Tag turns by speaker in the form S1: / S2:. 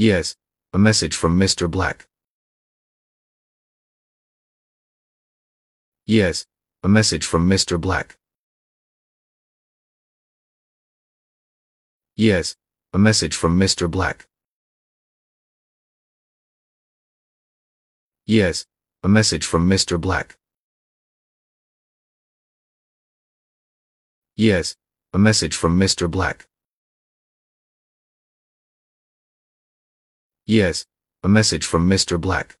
S1: Yes, a message from Mr. Black. Yes, a message from Mr. Black. Yes, a message from Mr. Black. Yes, a message from Mr. Black. Yes, a message from Mr. Black. Yes, a message from Mr. Black.